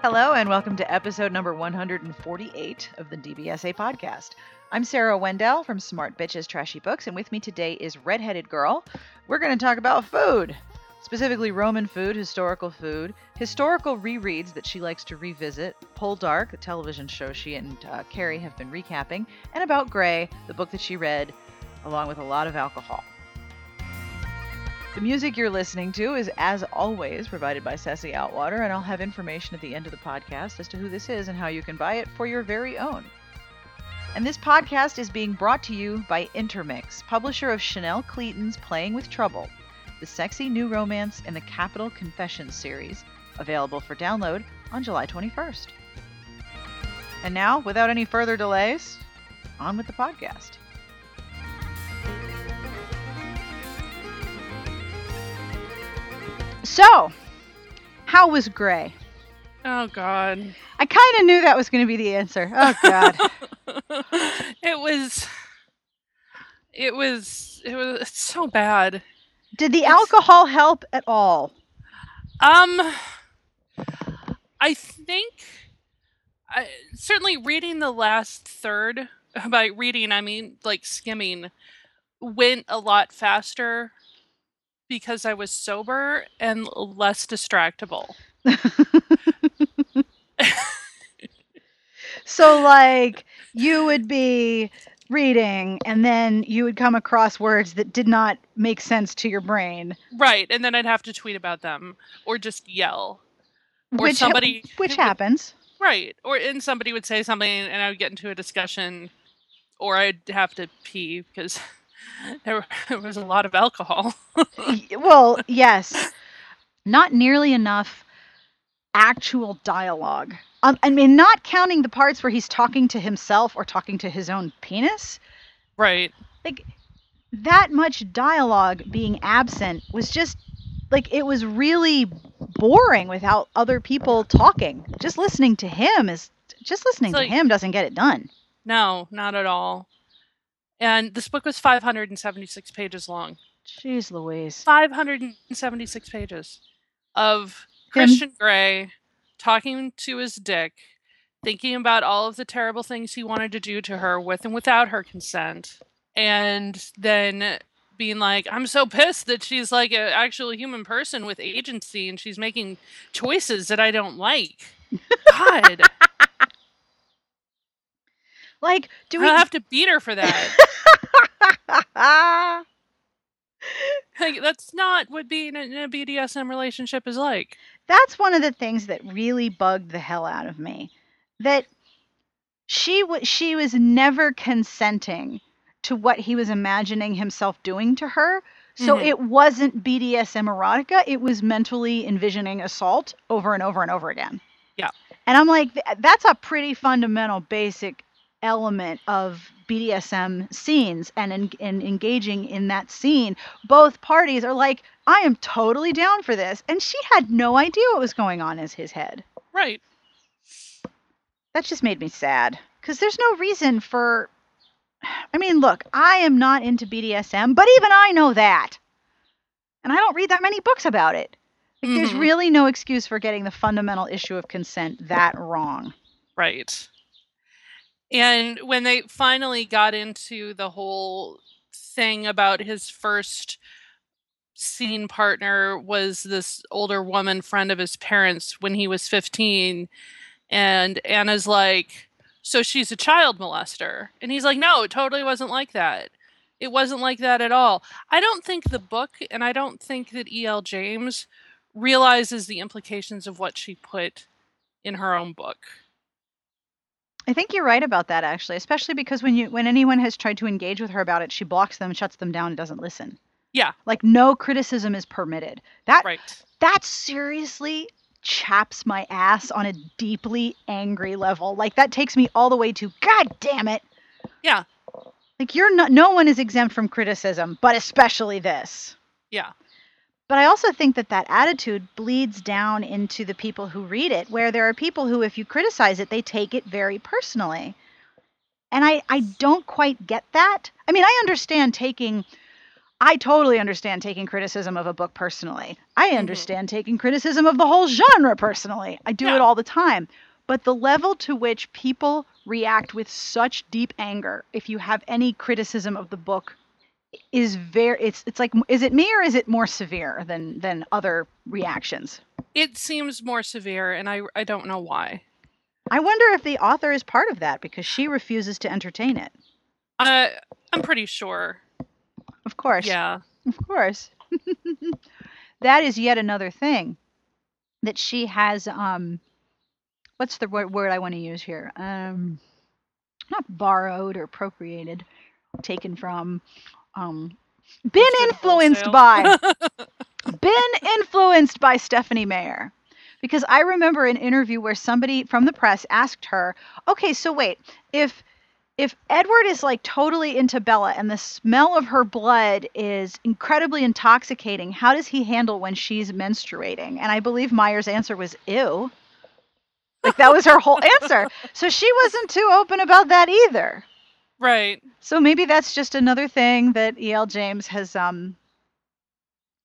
Hello, and welcome to episode number 148 of the DBSB podcast. I'm Sarah Wendell from Smart Bitches Trashy Books, and with me today is Redheaded Girl. We're going to talk about food, specifically Roman food, historical food, historical rereads that she likes to revisit, Poldark, the television show she and uh, Carrie have been recapping, and about Grey, the book that she read, along with a lot of alcohol. The music you're listening to is, as always, provided by Sassy Outwater, and I'll have information at the end of the podcast as to who this is and how you can buy it for your very own. And this podcast is being brought to you by Intermix, publisher of Chanel Cleeton's Playing with Trouble, the sexy new romance in the Capital Confessions series, available for download on July 21st. And now, without any further delays, on with the podcast. So, how was Grey? Oh God. I kind of knew that was going to be the answer. Oh God. it was it was it was so bad. Did the alcohol help at all? Um I think I, certainly reading the last third by reading I mean like skimming went a lot faster because I was sober and less distractible. so like you would be reading and then you would come across words that did not make sense to your brain. Right, and then I'd have to tweet about them or just yell. Or which somebody which happens. Right. Or and somebody would say something and I would get into a discussion or I'd have to pee because there, there was a lot of alcohol. well, yes. Not nearly enough actual dialogue. Um, I mean, not counting the parts where he's talking to himself or talking to his own penis. Right. Like, that much dialogue being absent was just like it was really boring without other people talking. Just listening to him is just listening to him doesn't get it done. No, not at all. And this book was 576 pages long. Jeez Louise. 576 pages of Christian Grey talking to his dick, thinking about all of the terrible things he wanted to do to her with and without her consent, and then being like, I'm so pissed that she's like an actual human person with agency and she's making choices that I don't like. God. Like, do we I have to beat her for that? like, that's not what being in a BDSM relationship is like. That's one of the things that really bugged the hell out of me. That she w- she was never consenting to what he was imagining himself doing to her. So mm-hmm. it wasn't BDSM erotica, it was mentally envisioning assault over and over and over again. Yeah. And I'm like that's a pretty fundamental basic element of BDSM scenes and in, in, engaging in that scene, both parties are like, I am totally down for this. And she had no idea what was going on in his head. Right. That just made me sad because there's no reason for. I mean, look, I am not into BDSM, but even I know that. And I don't read that many books about it. Like, mm-hmm. There's really no excuse for getting the fundamental issue of consent that wrong. Right. And when they finally got into the whole thing about his first scene partner was this older woman friend of his parents when he was 15 and Anna's like so she's a child molester. And he's like no it totally wasn't like that. It wasn't like that at all. I don't think the book and i don't think that E.L. James realizes the implications of what she put in her own book I think you're right about that actually, especially because when you when anyone has tried to engage with her about it, she blocks them, shuts them down, and doesn't listen. Yeah. Like no criticism is permitted. That right. that seriously chaps my ass on a deeply angry level. Like that takes me all the way to god damn it. Yeah. Like you're not no one is exempt from criticism, but especially this. Yeah. But I also think that that attitude bleeds down into the people who read it, where there are people who, if you criticize it, they take it very personally. And I, I don't quite get that. I mean, I understand taking I totally understand taking criticism of a book personally. I Mhm. understand taking criticism of the whole genre personally. I do Yeah. it all the time. But the level to which people react with such deep anger if you have any criticism of the book is very it's it's like is it me or is it more severe than than other reactions? It seems more severe, and I I don't know why. I wonder if the author is part of that because she refuses to entertain it. Uh, I'm pretty sure. Of course. Yeah. Of course. that is yet another thing that she has um what's the word, word I want to use here? Um not borrowed or appropriated, taken from um been influenced by been influenced by Stephanie Meyer. Because I remember an interview where somebody from the press asked her, "Okay, so wait, if if Edward is like totally into Bella and the smell of her blood is incredibly intoxicating, how does he handle when she's menstruating?" And I believe Meyer's answer was, "Ew." Like that was her whole answer. So she wasn't too open about that either. Right. So maybe that's just another thing that E.L. James has um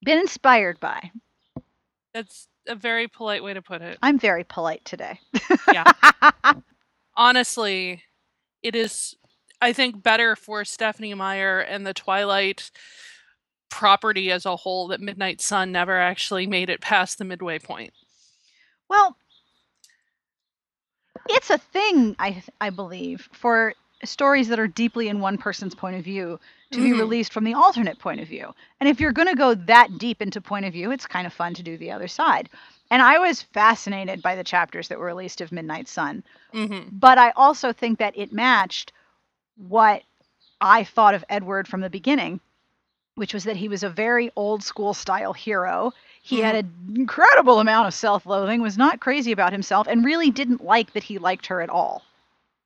been inspired by. That's a very polite way to put it. I'm very polite today. Yeah. Honestly, it is I think better for Stephanie Meyer and the Twilight property as a whole that Midnight Sun never actually made it past the midway point. well, it's a thing I I believe for stories that are deeply in one person's point of view to be Mhm. released from the alternate point of view. And if you're going to go that deep into point of view, it's kind of fun to do the other side. And I was fascinated by the chapters that were released of Midnight Sun. Mhm. but I also think that it matched what I thought of Edward from the beginning, which was that he was a very old school style hero. He had an incredible amount of self loathing, was not crazy about himself, and really didn't like that he liked her at all.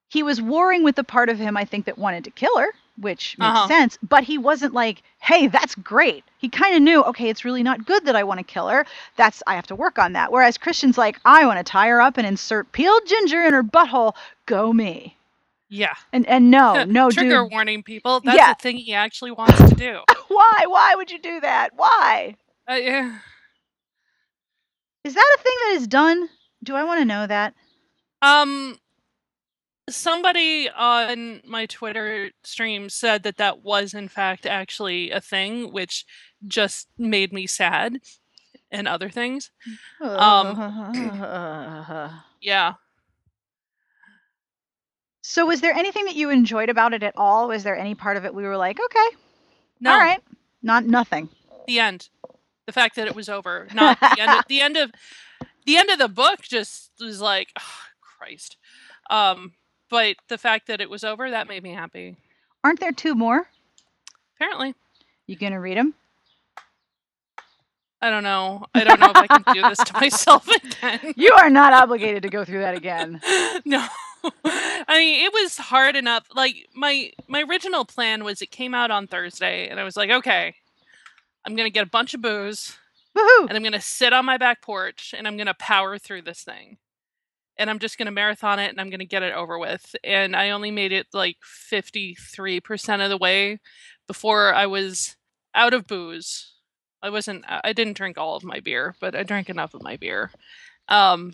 He was warring with the part of him I think that wanted to kill her, which makes Uh-huh. sense, but he wasn't like, hey, that's great. He kind of knew, okay, it's really not good that I want to kill her. That's, I have to work on that. Whereas Christian's like, I want to tie her up and insert peeled ginger in her butthole. Go me. Yeah. And and no, no, Trigger dude. warning people. That's Yeah. the thing he actually wants to do. Why? Why would you do that? Why? Uh, yeah. Is that a thing that is done? Do I want to know that? Um, somebody on my Twitter stream said that that was in fact actually a thing, which just made me sad, and other things. Yeah. so was there anything that you enjoyed about it at all? Was there any part of it we were like, okay, No. all right, not nothing. The end. The fact that it was over. Not the end. Of, the end of the end of the book. Just was like, oh, Christ. Um, but the fact that it was over that made me happy. Aren't there two more? Apparently. You gonna read them? I don't know. I don't know if I can do this to myself again. You are not obligated to go through that again. no. I mean, it was hard enough. Like my my original plan was it came out on Thursday and I was like, okay, I'm going to get a bunch of booze Woohoo! and I'm going to sit on my back porch and I'm going to power through this thing. And I'm just going to marathon it and I'm going to get it over with. And I only made it like 53% of the way before I was out of booze. I wasn't I didn't drink all of my beer, but I drank enough of my beer. Um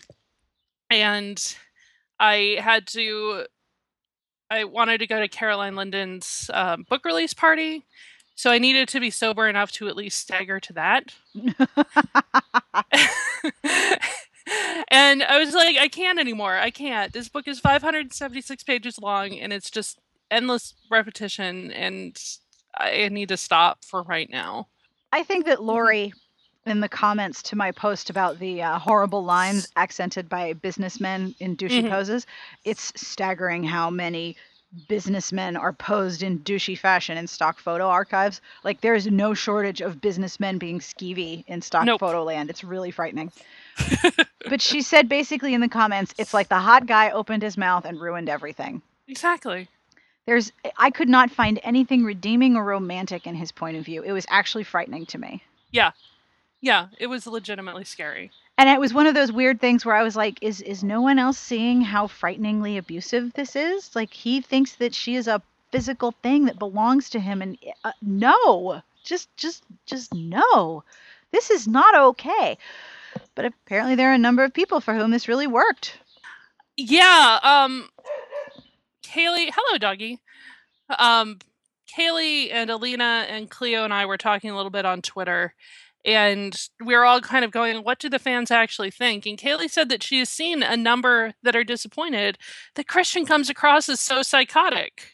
and I had to I wanted to go to Caroline Linden's um, book release party. So I needed to be sober enough to at least stagger to that. and I was like, I can't anymore. I can't. This book is 576 pages long and it's just endless repetition and I need to stop for right now. I think that Lori, in the comments to my post about the uh, horrible lines accented by businessmen in douchey Mhm. poses, it's staggering how many businessmen are posed in douchey fashion in stock photo archives. Like there's no shortage of businessmen being skeevy in stock Nope. photo land. It's really frightening. but she said basically in the comments, it's like the hot guy opened his mouth and ruined everything. Exactly. There's I could not find anything redeeming or romantic in his point of view. It was actually frightening to me. Yeah, Yeah, it was legitimately scary. And it was one of those weird things where I was like, is is no one else seeing how frighteningly abusive this is? Like he thinks that she is a physical thing that belongs to him and uh, no. just just just no. This is not okay. But apparently there are a number of people for whom this really worked. Yeah, um Kaylee, hello doggy. Um Kaylee and Alina and Cleo and I were talking a little bit on Twitter and we are all kind of going, what do the fans actually think? And Kaylee said that she has seen a number that are disappointed that Christian comes across as so psychotic.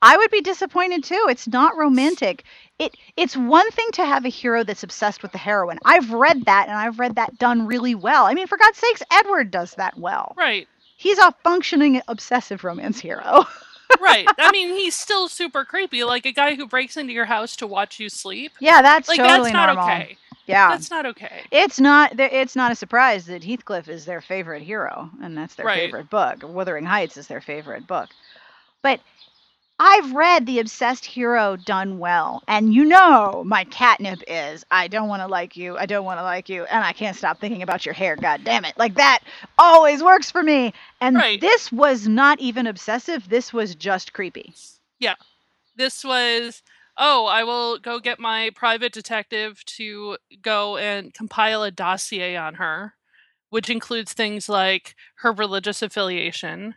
I would be disappointed too. It's not romantic. It it's one thing to have a hero that's obsessed with the heroine. I've read that and I've read that done really well. I mean, for God's sakes, Edward does that well. Right. He's a functioning obsessive romance hero. right. I mean, he's still super creepy, like a guy who breaks into your house to watch you sleep. Yeah, that's like totally that's not normal. okay. Yeah, That's not okay. it's not. It's not a surprise that Heathcliff is their favorite hero, and that's their Right. favorite book. Wuthering Heights is their favorite book. But I've read the obsessed hero done well, and you know my catnip is I don't want to like you, I don't want to like you, and I can't stop thinking about your hair. God damn it! Like that always works for me. And Right. this was not even obsessive. This was just creepy. Yeah. This was, oh, I will go get my private detective to go and compile a dossier on her, which includes things like her religious affiliation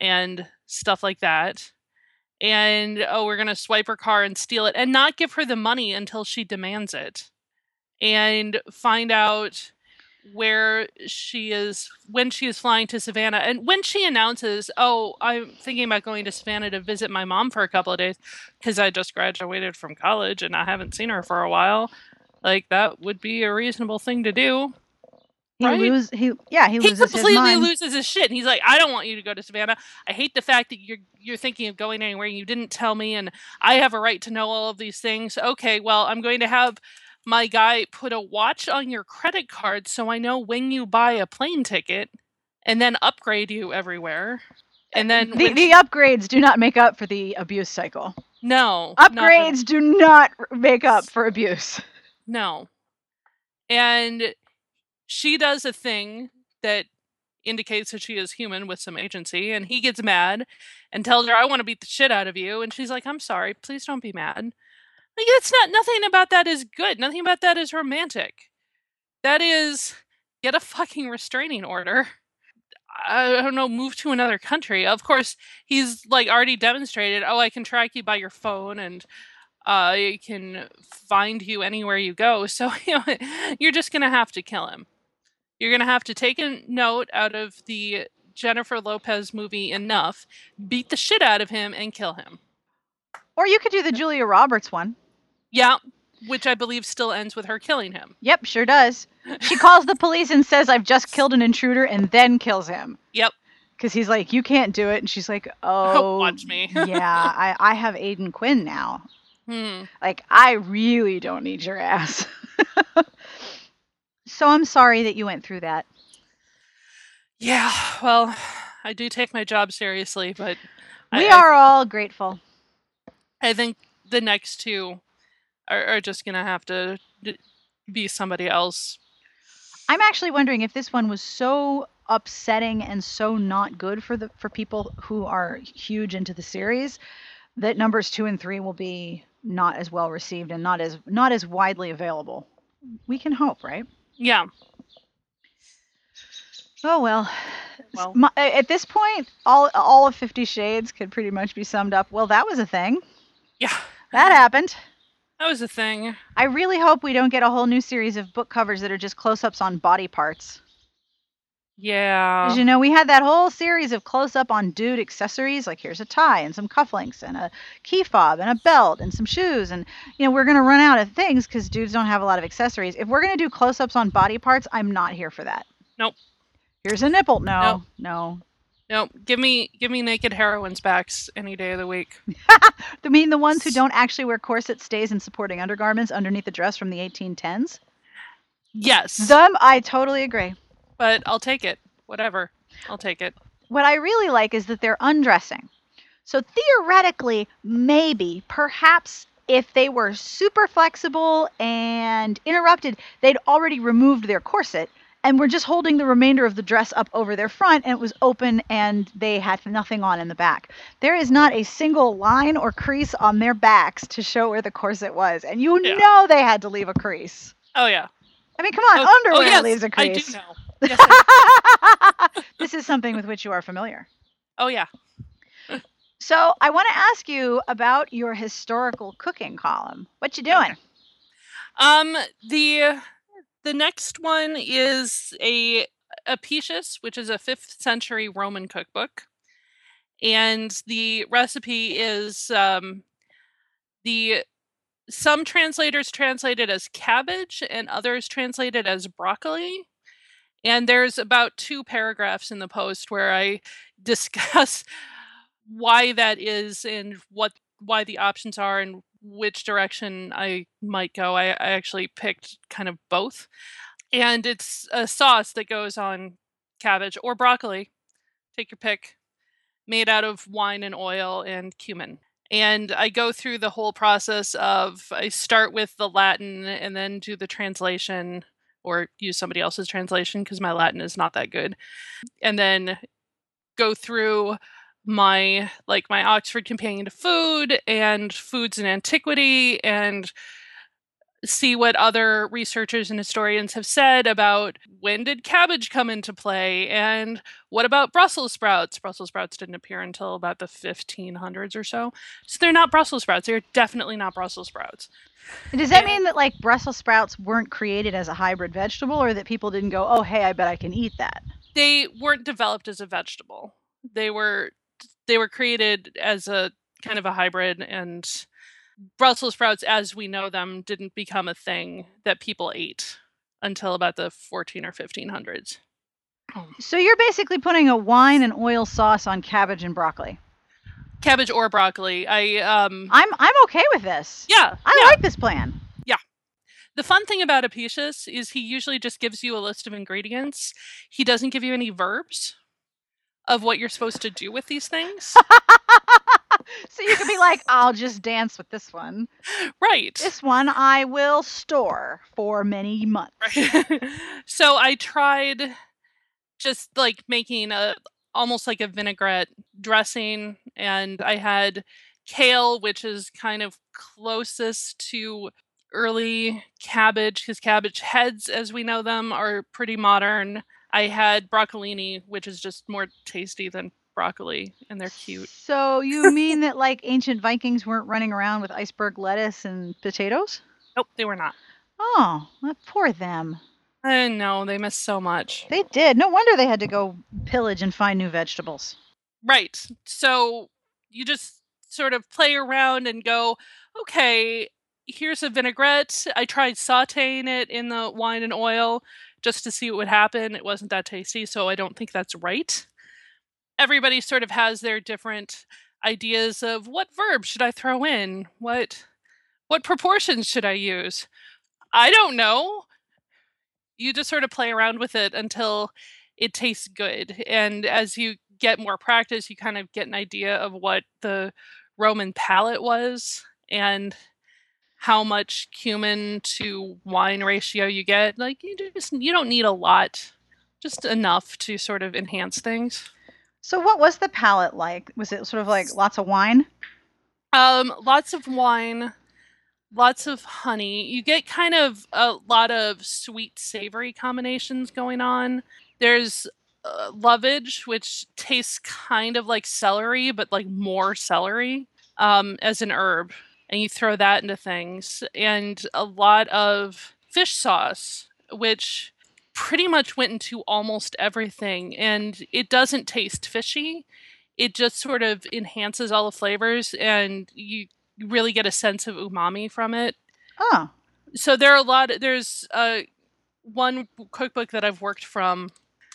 and stuff like that. And oh, we're going to swipe her car and steal it and not give her the money until she demands it. And find out where she is when she is flying to Savannah and when she announces, "Oh, I'm thinking about going to Savannah to visit my mom for a couple of days because I just graduated from college and I haven't seen her for a while." Like that would be a reasonable thing to do. He Right. lose he yeah he He loses his completely mind. loses his shit. And he's like, "I don't want you to go to Savannah. I hate the fact that you're you're thinking of going anywhere and you didn't tell me and I have a right to know all of these things." Okay, well, I'm going to have my guy put a watch on your credit card so I know when you buy a plane ticket and then upgrade you everywhere. Uh, and then the, the she- upgrades do not make up for the abuse cycle. no not. Upgrades do not make up for abuse. No. And she does a thing that indicates that she is human with some agency, and he gets mad and tells her, I want to beat the shit out of you. And she's like, I'm sorry, please don't be mad. Like, it's not, nothing about that is good. Nothing about that is romantic. That is, get a fucking restraining order. I don't know, move to another country. Of course, he's like already demonstrated, oh, I can track you by your phone and uh, I can find you anywhere you go. So you know, you're just gonna have to kill him. You're gonna have to take a note out of the Jennifer Lopez movie Enough, beat the shit out of him, and kill him. Or you could do the Julia Roberts one. Yeah, which I believe still ends with her killing him. Yep, sure does. She calls the police and says, I've just killed an intruder, and then kills him. Yep. Because he's like, You can't do it. And she's like, Oh, Watch me. yeah, I, I have Aidan Quinn now. Hmm. Like, I really don't need your ass. so I'm sorry that you went through that. Yeah. Well, I do take my job seriously, but We I, are all grateful. I think the next two are, are just gonna have to be somebody else. I'm actually wondering if this one was so upsetting and so not good for the for people who are huge into the series that numbers 2 and 3 will be not as well received and not as not as widely available. We can hope, right? Yeah. Oh well. Well. my- at this point, all all of 50 shades could pretty much be summed up. Well, that was a thing. Yeah. That happened. That was a thing. I really hope we don't get a whole new series of book covers that are just close-ups on body parts. Yeah. 'Cause, you know, we had that whole series of close up on dude accessories, like here's a tie and some cufflinks and a key fob and a belt and some shoes. And, you know, we're going to run out of things because dudes don't have a lot of accessories. If we're going to do close ups on body parts, I'm not here for that. Nope. Here's a nipple. No, Nope. no. No, give me give me naked heroines backs any day of the week. I mean, the ones who don't actually wear corset stays and supporting undergarments underneath the dress from the 1810s. Yes. Them, I totally agree. But I'll take it. Whatever. I'll take it. what I really like is that they're undressing. So theoretically, maybe, perhaps if they were super flexible and interrupted, they'd already removed their corset and were just holding the remainder of the dress up over their front and it was open and they had nothing on in the back. There is not a single line or crease on their backs to show where the corset was. And you Yeah. know they had to leave a crease. Oh yeah. I mean, come on, Oh, oh, underwear yes, leaves a crease. do know. Yes, this is something with which you are familiar. oh yeah. So I want to ask you about your historical cooking column. What you doing? Um, the the next one is a Apicius, which is a fifth century Roman cookbook, and the recipe is um, the some translators translate it as cabbage and others translate it as broccoli. And there's about two paragraphs in the post where I discuss why that is and what why the options are and which direction I might go. I, I actually picked kind of both. And it's a sauce that goes on cabbage or broccoli. Take your pick. Made out of wine and oil and cumin. And I go through the whole process of I start with the Latin and then do the translation or use somebody else's translation because my Latin is not that good. And then go through my like my Oxford Companion to Food and Foods in Antiquity and see what other researchers and historians have said about when did cabbage come into play and what about Brussels sprouts? Brussels sprouts didn't appear until about the 1500s or so. So they're not Brussels sprouts. They're definitely not Brussels sprouts. Does that mean that like Brussels sprouts weren't created as a hybrid vegetable, or that people didn't go, "Oh, hey, I bet I can eat that"? They weren't developed as a vegetable. They were they were created as a kind of a hybrid and Brussels sprouts as we know them didn't become a thing that people ate until about the 14 or 1500s. So you're basically putting a wine and oil sauce on cabbage and broccoli. Cabbage or broccoli. I um I'm I'm okay with this. yeah, I yeah. like this plan. Yeah. The fun thing about Apicius is he usually just gives you a list of ingredients. He doesn't give you any verbs of what you're supposed to do with these things. so you could be like, I'll just dance with this one. right. This one I will store for many months. Right. so I tried just like making a almost like a vinaigrette dressing and I had kale which is kind of closest to early cabbage because cabbage heads as we know them are pretty modern. I had broccolini which is just more tasty than broccoli and they're cute. So you mean that like ancient Vikings weren't running around with iceberg lettuce and potatoes? Nope, they were not. Oh, uh, poor them. I know they missed so much. They did. No wonder they had to go pillage and find new vegetables. Right. So you just sort of play around and go, okay, here's a vinaigrette. I tried sauteing it in the wine and oil just to see what would happen. It wasn't that tasty, so I don't think that's right. Everybody sort of has their different ideas of what verb should I throw in? What what proportions should I use? I don't know. You just sort of play around with it until it tastes good. And as you get more practice, you kind of get an idea of what the Roman palate was and how much cumin to wine ratio you get. Like you just you don't need a lot, just enough to sort of enhance things. So what was the palate like? Was it sort of like lots of wine? Um, lots of wine, lots of honey. You get kind of a lot of sweet savory combinations going on. There's uh, lovage, which tastes kind of like celery, but like more celery um, as an herb, and you throw that into things. And a lot of fish sauce, which pretty much went into almost everything, and it doesn't taste fishy it just sort of enhances all the flavors and you really get a sense of umami from it. Oh, So there are a lot there's uh one cookbook that I've worked from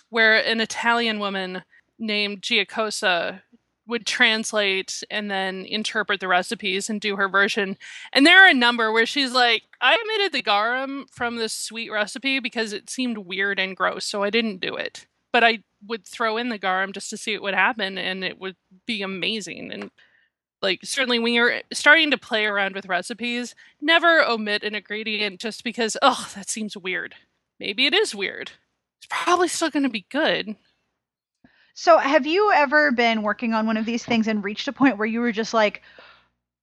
where an Italian woman named Giacosa would translate and then interpret the recipes and do her version. And there are a number where she's like, I omitted the garum from this sweet recipe because it seemed weird and gross, so I didn't do it. But I would throw in the garum just to see what would happen and it would be amazing. And like certainly when you're starting to play around with recipes, never omit an ingredient just because, oh, that seems weird. Maybe it is weird. it's probably still going to be good. So, have you ever been working on one of these things and reached a point where you were just like,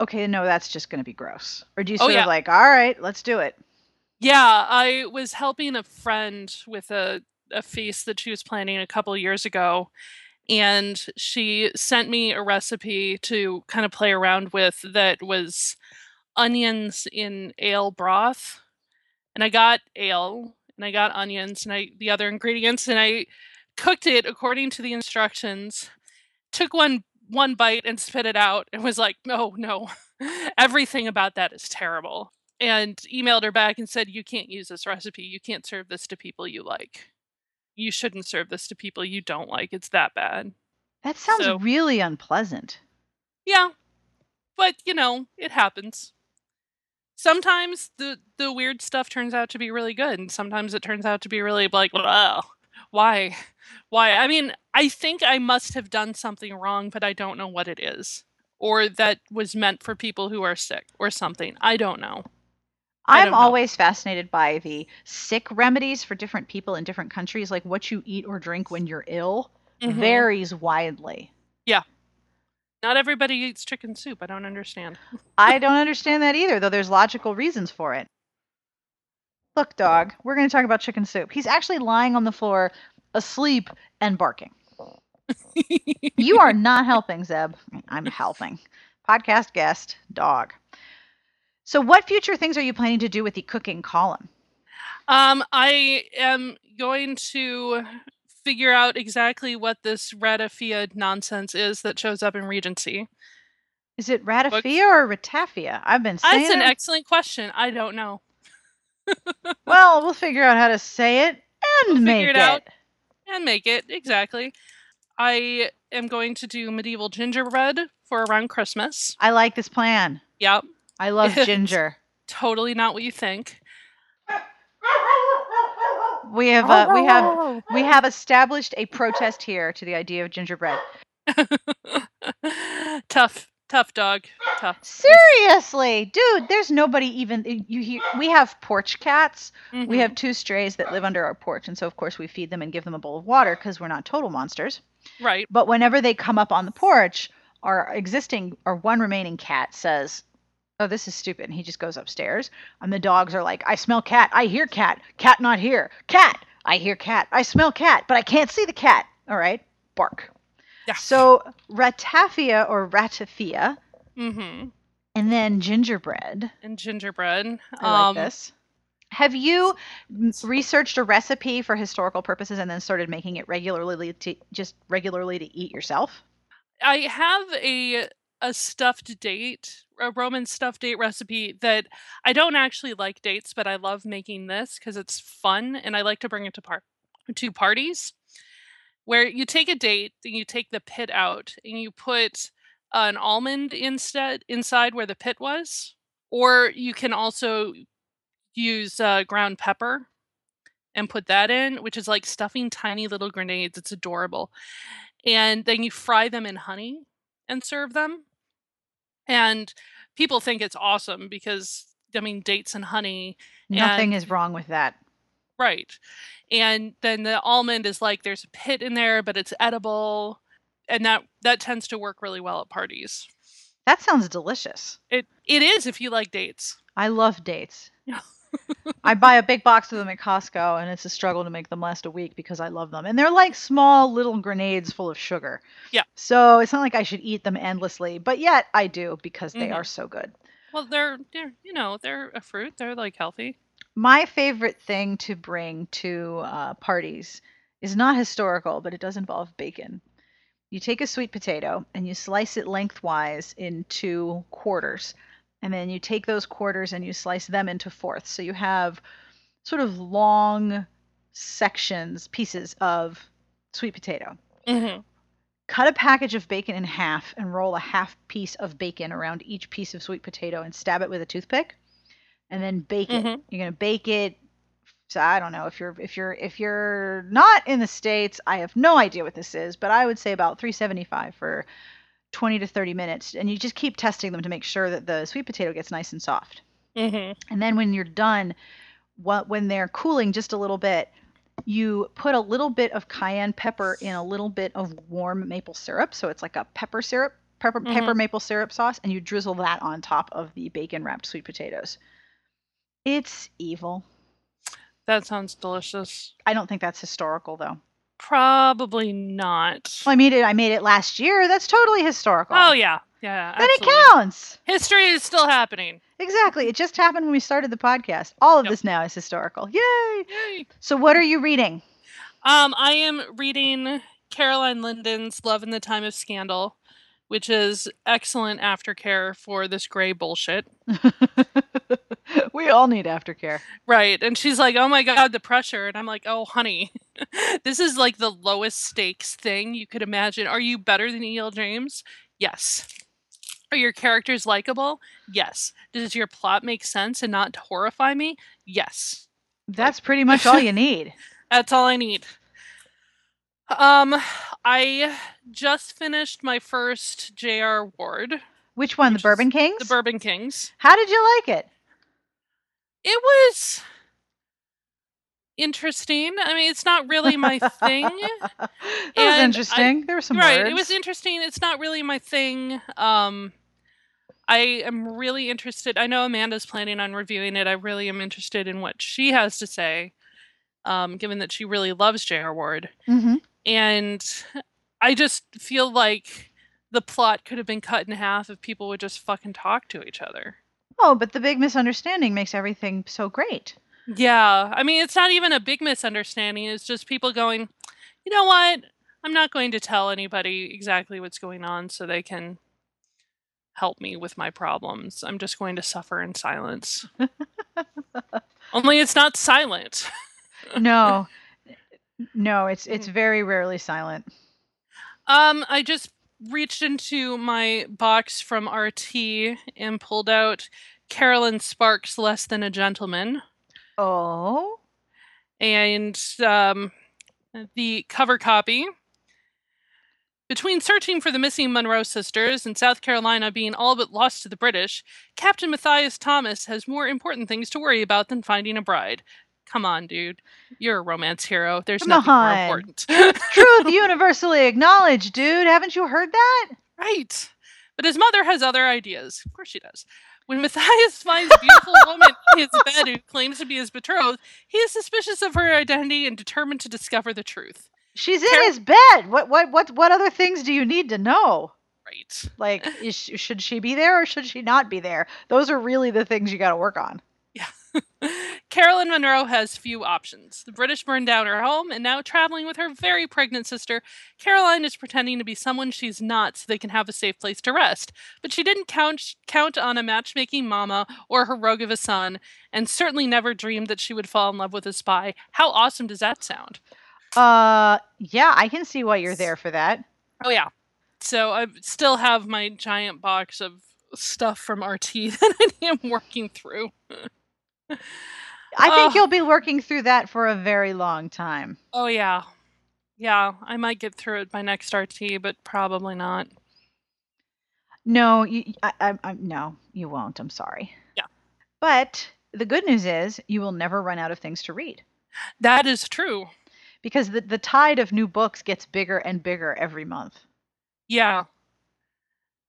okay, no, that's just going to be gross? Or do you Oh, sort yeah. of like, all right, let's do it? Yeah, I was helping a friend with a, a feast that she was planning a couple years ago. And she sent me a recipe to kind of play around with that was onions in ale broth. And I got ale and I got onions and I the other ingredients and I cooked it according to the instructions. Took one one bite and spit it out and was like, "No, no. Everything about that is terrible." and emailed her back and said, You can't use this recipe. You can't serve this to people you like. You shouldn't serve this to people you don't like. It's that bad. That sounds So- really unpleasant. Yeah. But, you know, it happens. Sometimes the the weird stuff turns out to be really good, and sometimes it turns out to be really like, wow, why? Why? I mean, I think I must have done something wrong, but I don't know what it is. Or that was meant for people who are sick or something. I don't know. I I'm don't know. always fascinated by the sick remedies for different people in different countries. Like what you eat or drink when you're ill Mhm. varies widely. Yeah. Not everybody eats chicken soup. I don't understand. I don't understand that either, though there's logical reasons for it. Look, dog, we're going to talk about chicken soup. He's actually lying on the floor, asleep and barking. You are not helping, Zeb. I'm helping. Podcast guest, dog. So, what future things are you planning to do with the cooking column? Um, I am going to figure out exactly what this ratafia nonsense is that shows up in Regency. Is it ratafia or ratafia? I've been saying That's an excellent question. I don't know. Well, we'll figure out how to say it and We'll make figure it. it out. And make it exactly. I am going to do medieval gingerbread for around Christmas. I like this plan. Yep, I love Yes. ginger. totally not what you think. We have uh, we have we have established a protest here to the idea of gingerbread. tough, tough dog. Tough. Seriously, dude, there's nobody even you hear we have porch cats. We Mhm. have two strays that live under our porch and so of course we feed them and give them a bowl of water cuz we're not total monsters. right. But whenever they come up on the porch, our existing our one remaining cat says, "Oh, this is stupid." And he just goes upstairs. And the dogs are like, "I smell cat. I hear cat. Cat not here. Cat. I hear cat. I smell cat, but I can't see the cat." All right? Bark. Yeah. So, ratafia or ratafia Mm-hmm. and then gingerbread. And gingerbread. I um, like this. Have you researched a recipe for historical purposes and then started making it regularly to just regularly to eat yourself? I have a a stuffed date, a Roman stuffed date recipe that I don't actually like dates, but I love making this because it's fun and I like to bring it to par- to parties where you take a date and you take the pit out and you put an almond instead inside where the pit was, or you can also use uh, ground pepper and put that in, which is like stuffing tiny little grenades. It's adorable. And then you fry them in honey and serve them. And people think it's awesome because, I mean, dates and honey, Nothing And- is wrong with that. Right. And then the almond is like there's a pit in there, but it's edible. And that that tends to work really well at parties. That sounds delicious. It it is if you like dates. I love dates. I buy a big box of them at Costco, and it's a struggle to make them last a week because I love them. And they're like small little grenades full of sugar. Yeah. So it's not like I should eat them endlessly, but yet I do because they Mhm. are so good. Well, they're they're you know they're a fruit. They're like healthy. My favorite thing to bring to uh, parties is not historical, but it does involve bacon. You take a sweet potato and you slice it lengthwise into quarters. And then you take those quarters and you slice them into fourths. So you have sort of long sections, pieces of sweet potato. Mm-hmm. Cut a package of bacon in half and roll a half piece of bacon around each piece of sweet potato and stab it with a toothpick. And then bake it. Mhm. You're gonna bake it. So I don't know if you're if you're if you're not in the states, I have no idea what this is, but I would say about 375 for 20 to 30 minutes, and you just keep testing them to make sure that the sweet potato gets nice and soft. Mm-hmm. And then when you're done, what when they're cooling just a little bit, You put a little bit of cayenne pepper in a little bit of warm maple syrup, so it's like a pepper syrup, pepper, Mhm. pepper maple syrup sauce, and you drizzle that on top of the bacon wrapped sweet potatoes. It's evil. That sounds delicious. I don't think that's historical though. Probably not. Well, I made it. I made it last year. That's totally historical. Oh yeah, yeah. then absolutely. it counts. History is still happening. Exactly. It just happened when we started the podcast. All of Yep. this now is historical. Yay! Yay. So, what are you reading? Um, I am reading Caroline Linden's Love in the Time of Scandal, which is excellent aftercare for this gray bullshit. we all need aftercare. Right. And she's like, oh my God, the pressure. And I'm like, oh, honey, this is like the lowest stakes thing you could imagine. Are you better than E.L. James? Yes. Are your characters likable? Yes. Does your plot make sense and not horrify me? Yes. That's pretty much all you need. That's all I need. Um, I just finished my first J.R. Ward, Which one? Which the Bourbon Kings? The Bourbon Kings. How did you like it? It was interesting. I mean, it's not really my thing. that was And I- interesting. there were some right. words. It was interesting. It's not really my thing. Um, I am really interested. I know Amanda's planning on reviewing it. I really am interested in what she has to say, um, given that she really loves J.R. Ward. Mhm. And I just feel like the plot could have been cut in half if people would just fucking talk to each other. Oh, but the big misunderstanding makes everything so great. Yeah. I mean, it's not even a big misunderstanding. It's just people going, you know what? I'm not going to tell anybody exactly what's going on so they can help me with my problems. I'm just going to suffer in silence. Only it's not silent. No, no, it's it's Mhm. very rarely silent. Um, I just reached into my box from RT and pulled out Kerrelyn Sparks' Less Than a Gentleman. Oh, and um, the cover copy. Between searching for the missing Monroe sisters and South Carolina being all but lost to the British, Captain Matthias Thomas has more important things to worry about than finding a bride. Come on, dude. You're a romance hero. There's Come nothing more important. truth universally acknowledged, dude. Haven't you heard that? right. But his mother has other ideas. Of course she does. When Matthias finds a beautiful woman in his bed who claims to be his betrothed, he is suspicious of her identity and determined to discover the truth. She's in his bed. What what what what other things do you need to know? Right. Like, is, sh- should she be there or should she not be there? Those are really the things you got to work on. Carolyn Monroe has few options. The British burned down her home, and now traveling with her very pregnant sister, Caroline is pretending to be someone she's not so they can have a safe place to rest. But she didn't count count on a matchmaking mama or her rogue of a son, and certainly never dreamed that she would fall in love with a spy. How awesome does that sound? Uh, yeah, I can see why you're there for that. Oh yeah. So I still have my giant box of stuff from RT that I am working through. I think Ugh. you'll be working through that for a very long time. Oh yeah. Yeah, I might get through it by next RT, but probably not. No, you, I, I, I, no, you won't. I'm sorry. Yeah. But the good news is you will never run out of things to read That is true. because the, the tide of new books gets bigger and bigger every month. Yeah.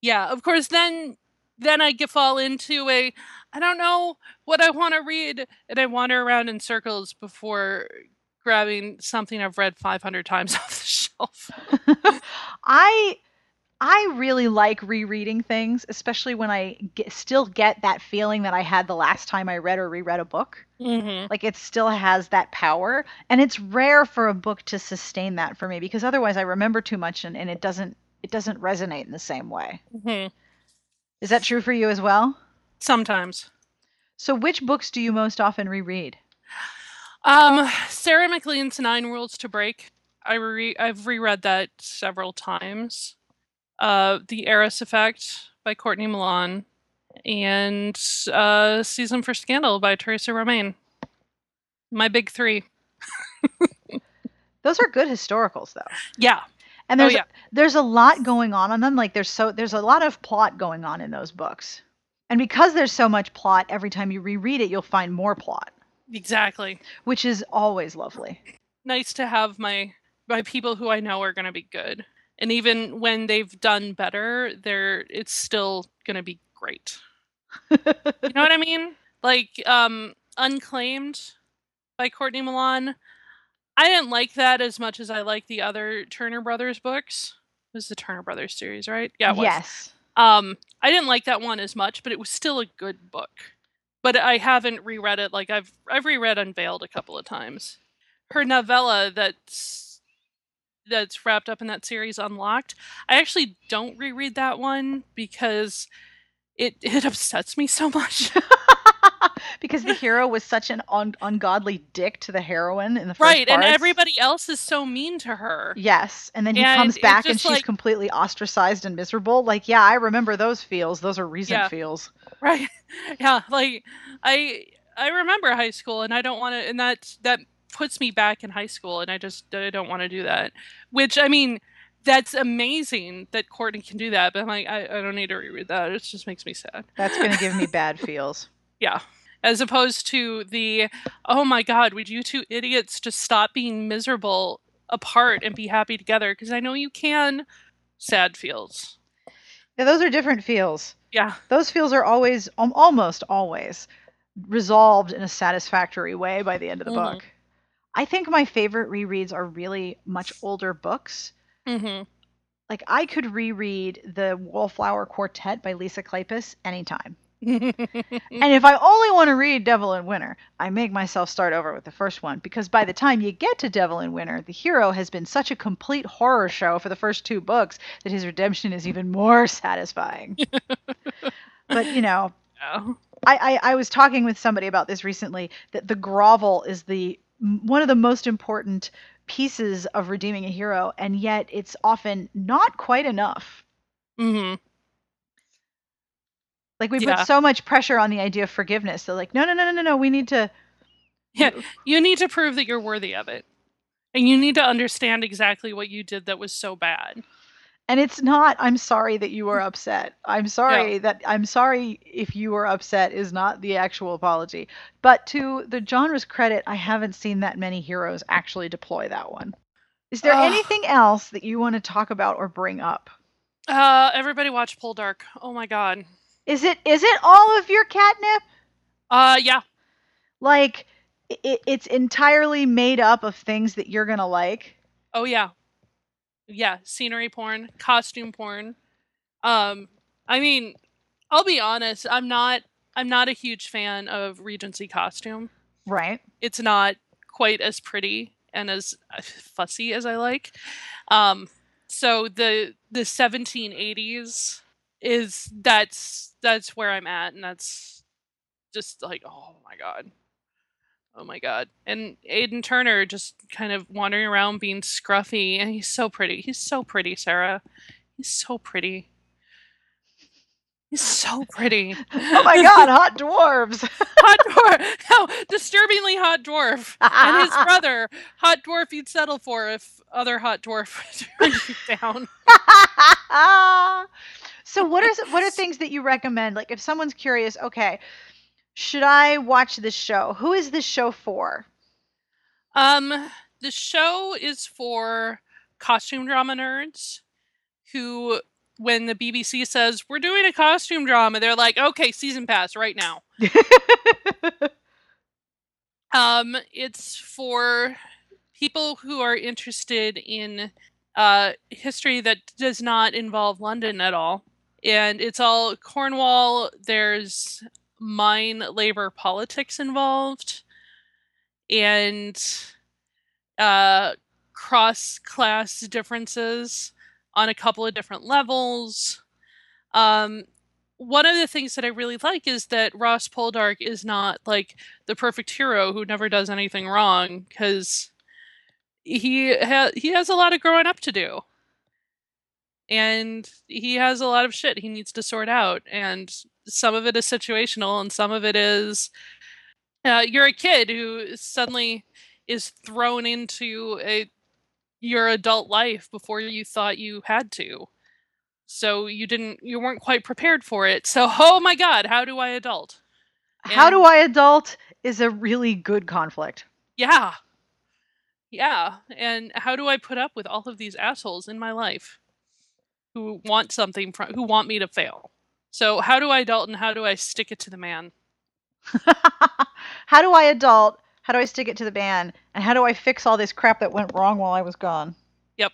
Yeah, of course then then I get fall into a I don't know what I want to read and I wander around in circles before grabbing something I've read 500 times off the shelf. I I really like rereading things, especially when I get, still get that feeling that I had the last time I read or reread a book. Mhm. Like it still has that power, and it's rare for a book to sustain that for me because otherwise I remember too much and, and it doesn't it doesn't resonate in the same way. Mhm. Is that true for you as well? Sometimes. So which books do you most often reread? Um, Sarah MacLean's Nine Rules to Break. I re- I've reread that several times. Uh, The Heiress Effect by Courtney Milan, and uh, Season for Scandal by Theresa Romain. My big three. Those are good historicals though. Yeah. And Oh, there's yeah. there's a lot going on on them. Like there's so there's a lot of plot going on in those books. And because there's so much plot, every time you reread it, you'll find more plot, Exactly. which is always lovely. nice to have my my people who I know are going to be good. And even when they've done better, they're it's still going to be great. you know what I mean? Like um Unclaimed by Courtney Milan. I didn't like that as much as I like the other Turner Brothers books. It was the Turner Brothers series, right? Yeah, Yes. Um, I didn't like that one as much, but it was still a good book. But I haven't reread it. Like I've I've reread Unveiled a couple of times. Her novella that's that's wrapped up in that series, Unlocked. I actually don't reread that one because it it upsets me so much. because the hero was such an un- ungodly dick to the heroine in the first right, and everybody else is so mean to her. Yes, and then he And comes back and she's like- completely ostracized and miserable. Like, yeah, I remember those feels. Those are recent Yeah. feels. Right. Yeah, like I I remember high school and I don't want to and that that puts me back in high school and I just I don't want to do that. Which I mean that's amazing that Courtney can do that, but I'm like I, I don't need to reread that. It just makes me sad. That's gonna give me bad feels. Yeah. As opposed to the oh my god, would you two idiots just stop being miserable apart and be happy together because I know you can sad feels. Yeah, those are different feels. Yeah. Those feels are always, um, almost always, resolved in a satisfactory way by the end of the Mhm. book. I think my favorite rereads are really much older books. Mhm. Like I could reread the Wallflower Quartet by Lisa Kleypas anytime. And if I only want to read Devil in Winter, I make myself start over with the first one because by the time you get to Devil in Winter, the hero has been such a complete horror show for the first two books that his redemption is even more satisfying. but you know, Yeah. I, I I was talking with somebody about this recently that the grovel is the one of the most important pieces of redeeming a hero, and yet it's often not quite enough. Mhm. Like we Yeah. put so much pressure on the idea of forgiveness. They're like, no, no, no, no, no, no. We need to. Yeah, you need to prove that you're worthy of it. And you need to understand exactly what you did that was so bad. And it's not. I'm sorry that you were upset. I'm sorry that I'm sorry if you were upset is not the actual apology. But to the genre's credit, I haven't seen that many heroes actually deploy that one. Is there Ugh. anything else that you want to talk about or bring up? Uh everybody watch Poldark. Oh my god. Is it is it all of your catnip? Uh yeah. Like it, it's entirely made up of things that you're gonna like. Oh yeah. Yeah, scenery porn, costume porn. Um I mean, I'll be honest, I'm not I'm not a huge fan of Regency costume. Right. It's not quite as pretty and as uh, fussy as I like. Um so the the 1780s is that's that's where I'm at and that's just like oh my god. Oh my god. And Aidan Turner just kind of wandering around being scruffy and he's so pretty. He's so pretty, Sarah. He's so pretty. He's so pretty. Oh my god, hot dwarves. hot dwarf. No, disturbingly hot dwarf. And his brother, hot dwarf you'd settle for if other hot dwarf turned you down. So what are what are things that you recommend? Like if someone's curious, okay, should I watch this show? Who is this show for? Um, the show is for costume drama nerds who when the BBC says we're doing a costume drama, they're like, okay, season pass right now. Um, it's for people who are interested in uh, history that does not involve London at all. And it's all Cornwall. There's mine labor politics involved, and uh, cross class differences on a couple of different levels. Um, one of the things that I really like is that Ross Poldark is not like the perfect hero who never does anything wrong because he ha- he has a lot of growing up to do and he has a lot of shit he needs to sort out and some of it is situational and some of it is uh, you're a kid who suddenly is thrown into a your adult life before you thought you had to. So you didn't you weren't quite prepared for it. So oh my god how do i adult? How do I adult is a really good conflict. Yeah. Yeah, and how do I put up with all of these assholes in my life who want something from who want me to fail? So how do I adult and how do I stick it to the man? how do I adult? How do I stick it to the man? And how do I fix all this crap that went wrong while I was gone? Yep.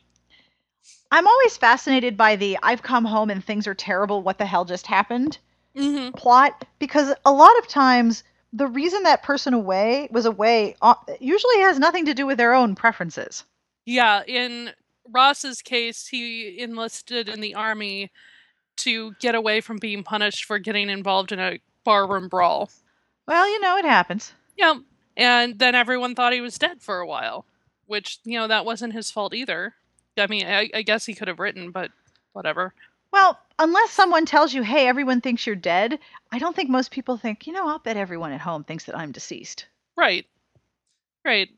I'm always fascinated by the I've come home and things are terrible, what the hell just happened hmm plot because a lot of times the reason that person away was away uh, usually has nothing to do with their own preferences. Yeah, in Ross's case, he enlisted in the army to get away from being punished for getting involved in a barroom brawl. Well, you know, it happens. Yeah, and then everyone thought he was dead for a while, which, you know, that wasn't his fault either. I mean, I, I guess he could have written, but whatever. Well, unless someone tells you, hey, everyone thinks you're dead, I don't think most people think, you know, I'll bet everyone at home thinks that I'm deceased. Right. Right.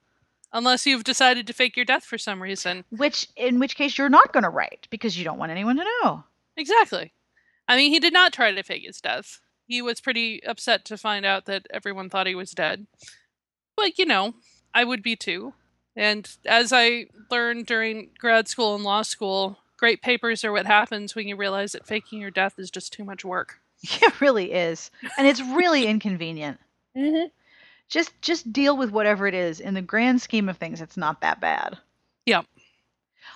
Unless you've decided to fake your death for some reason. Which, in which case, you're not going to write because you don't want anyone to know. Exactly. I mean, he did not try to fake his death. He was pretty upset to find out that everyone thought he was dead. But, you know, I would be too. And as I learned during grad school and law school, great papers are what happens when you realize that faking your death is just too much work. It really is. And it's really inconvenient. Mm-hmm. Just just deal with whatever it is. In the grand scheme of things, it's not that bad. Yeah.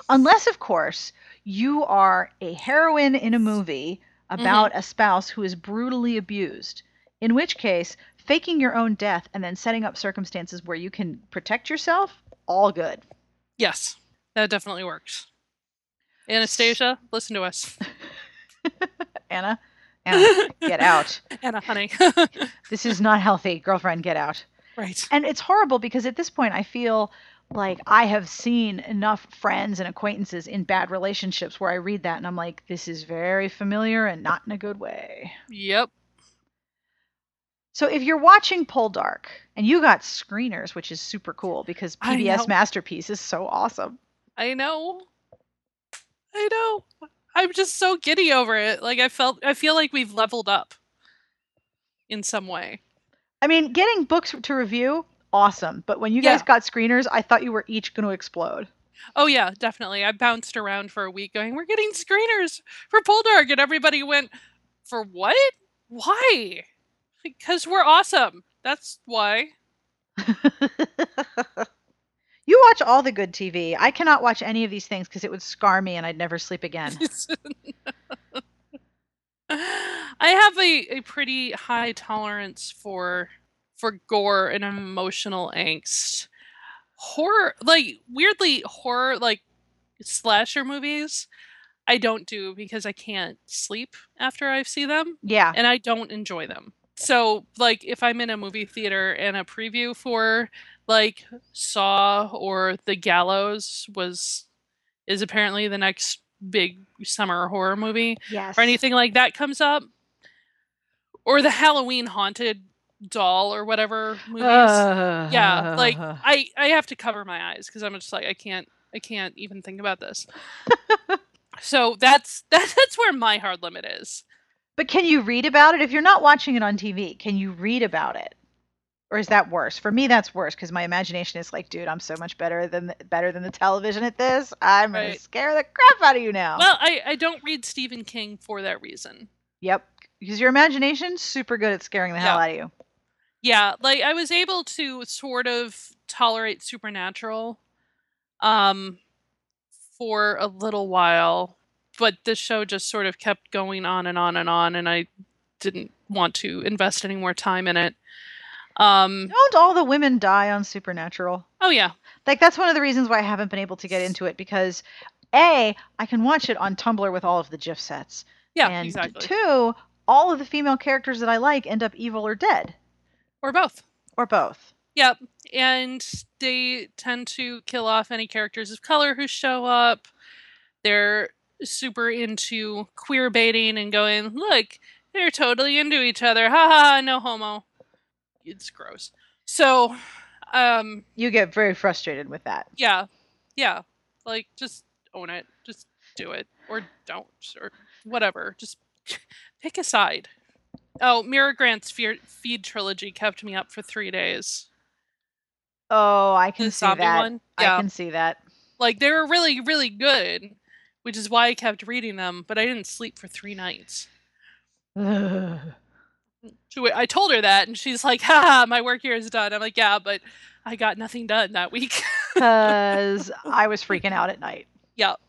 Unless, of course, you are a heroine in a movie about mm-hmm. a spouse who is brutally abused. In which case, faking your own death and then setting up circumstances where you can protect yourself, all good. Yes, that definitely works. Anastasia, listen to us. Anna, Anna, get out. Anna, honey. This is not healthy. Girlfriend, get out. right. And it's horrible because at this point I feel like I have seen enough friends and acquaintances in bad relationships where I read that and I'm like, this is very familiar and not in a good way. Yep. So if you're watching Poldark and you got screeners, which is super cool because PBS. Masterpiece is so awesome. I know. I know. I'm just so giddy over it. Like I felt I feel like we've leveled up in some way. I mean, getting books to review, awesome. But when you guys got screeners, I thought you were each going to explode. Oh yeah, definitely. I bounced around for a week going, "We're getting screeners for Poldark." And everybody went, "For what? Why?" Because we're awesome. That's why. you watch all the good TV. I cannot watch any of these things because it would scar me and I'd never sleep again. I have a, a pretty high tolerance for for gore and emotional angst. Horror like weirdly horror like slasher movies I don't do because I can't sleep after I see them yeah. and I don't enjoy them. So like if I'm in a movie theater and a preview for like Saw or The Gallows was is apparently the next big summer horror movie Yes. or anything like that comes up, or the Halloween haunted doll or whatever movies. yeah, like I I have to cover my eyes because I'm just like I can't I can't even think about this. so that's that, that's where my hard limit is. But can you read about it if you're not watching it on TV? Can you read about it? Or is that worse? For me that's worse cuz my imagination is like, dude, I'm so much better than the, better than the television at this. I'm going Right. to scare the crap out of you now. Well, I I don't read Stephen King for that reason. yep. Because your imagination's super good at scaring the hell out of you. Yeah, like I was able to sort of tolerate supernatural um for a little while, but the show just sort of kept going on and on and on and I didn't want to invest any more time in it. Um Don't all the women die on Supernatural? oh yeah. Like that's one of the reasons why I haven't been able to get into it because A, I can watch it on Tumblr with all of the GIF sets. Yeah, and exactly. two, all of the female characters that I like end up evil or dead. or both. Or both. Yep. And they tend to kill off any characters of color who show up. They're super into queer baiting and going, look, they're totally into each other. Ha ha, ha, no homo. It's gross. So, um, You get very frustrated with that. yeah. Yeah. Like, just own it. Just do it. Or don't. Or whatever. Just pick a side. Oh, Mira Grant's fear- feed trilogy kept me up for three days. Oh, I can The see that. one? I can see that. Like they were really, really good, which is why I kept reading them, but I didn't sleep for three nights. So I told her that, and she's like, "Ha, my work here is done." I'm like, "Yeah, but I got nothing done that week." Because I was freaking out at night. yep.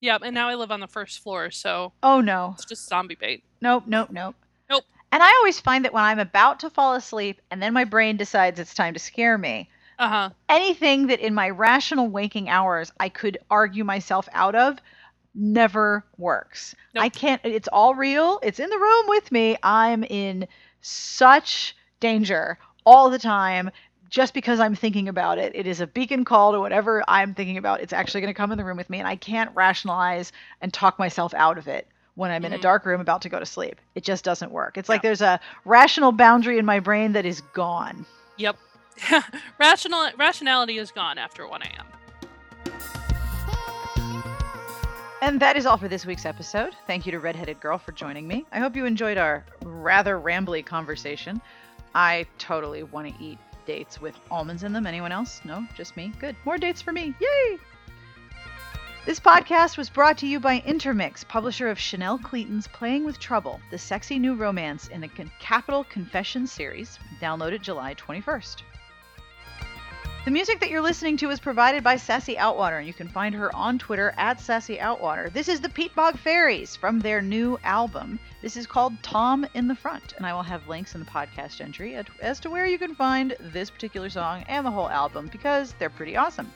Yep, and now I live on the first floor, so Oh no. it's just zombie bait. Nope, nope, nope. Nope. And I always find that when I'm about to fall asleep and then my brain decides it's time to scare me, Uh huh. anything that in my rational waking hours I could argue myself out of never works. I can't, it's all real. It's in the room with me. I'm in such danger all the time just because I'm thinking about it. It is a beacon call to whatever I'm thinking about. It's actually going to come in the room with me, and I can't rationalize and talk myself out of it when I'm in a Mhm. dark room about to go to sleep. It just doesn't work. It's like there's a rational boundary in my brain that is gone. Yep. Rational rationality is gone after 1 a.m. And that is all for this week's episode. Thank you to Redheaded Girl for joining me. I hope you enjoyed our rather rambly conversation. I totally want to eat dates with almonds in them. Anyone else? No, just me. Good. More dates for me. Yay! This podcast was brought to you by Intermix, publisher of Chanel Cleeton's Playing with Trouble, the sexy new romance in the Capital Confession series, downloaded July 21st. The music that you're listening to is provided by Sassy Outwater, and you can find her on Twitter at Sassy Outwater. This is the Peat Bog Fairies from their new album. This is called Tom in the Front, and I will have links in the podcast entry as to where you can find this particular song and the whole album because they're pretty awesome.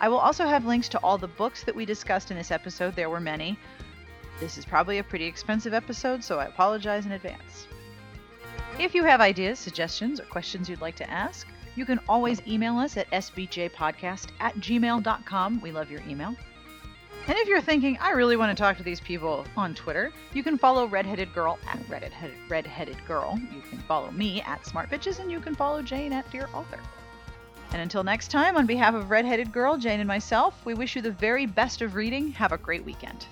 I will also have links to all the books that we discussed in this episode. There were many. This is probably a pretty expensive episode, so I apologize in advance. If you have ideas, suggestions, or questions you'd like to ask, you can always email us at sbjpodcast at gmail.com. We love your email. And if you're thinking, I really want to talk to these people on Twitter, you can follow Redheaded Girl at Redheaded, Redheaded Girl. You can follow me at Smart Bitches, and you can follow Jane at Dear Author. And until next time, on behalf of Redheaded Girl, Jane, and myself, we wish you the very best of reading. Have a great weekend.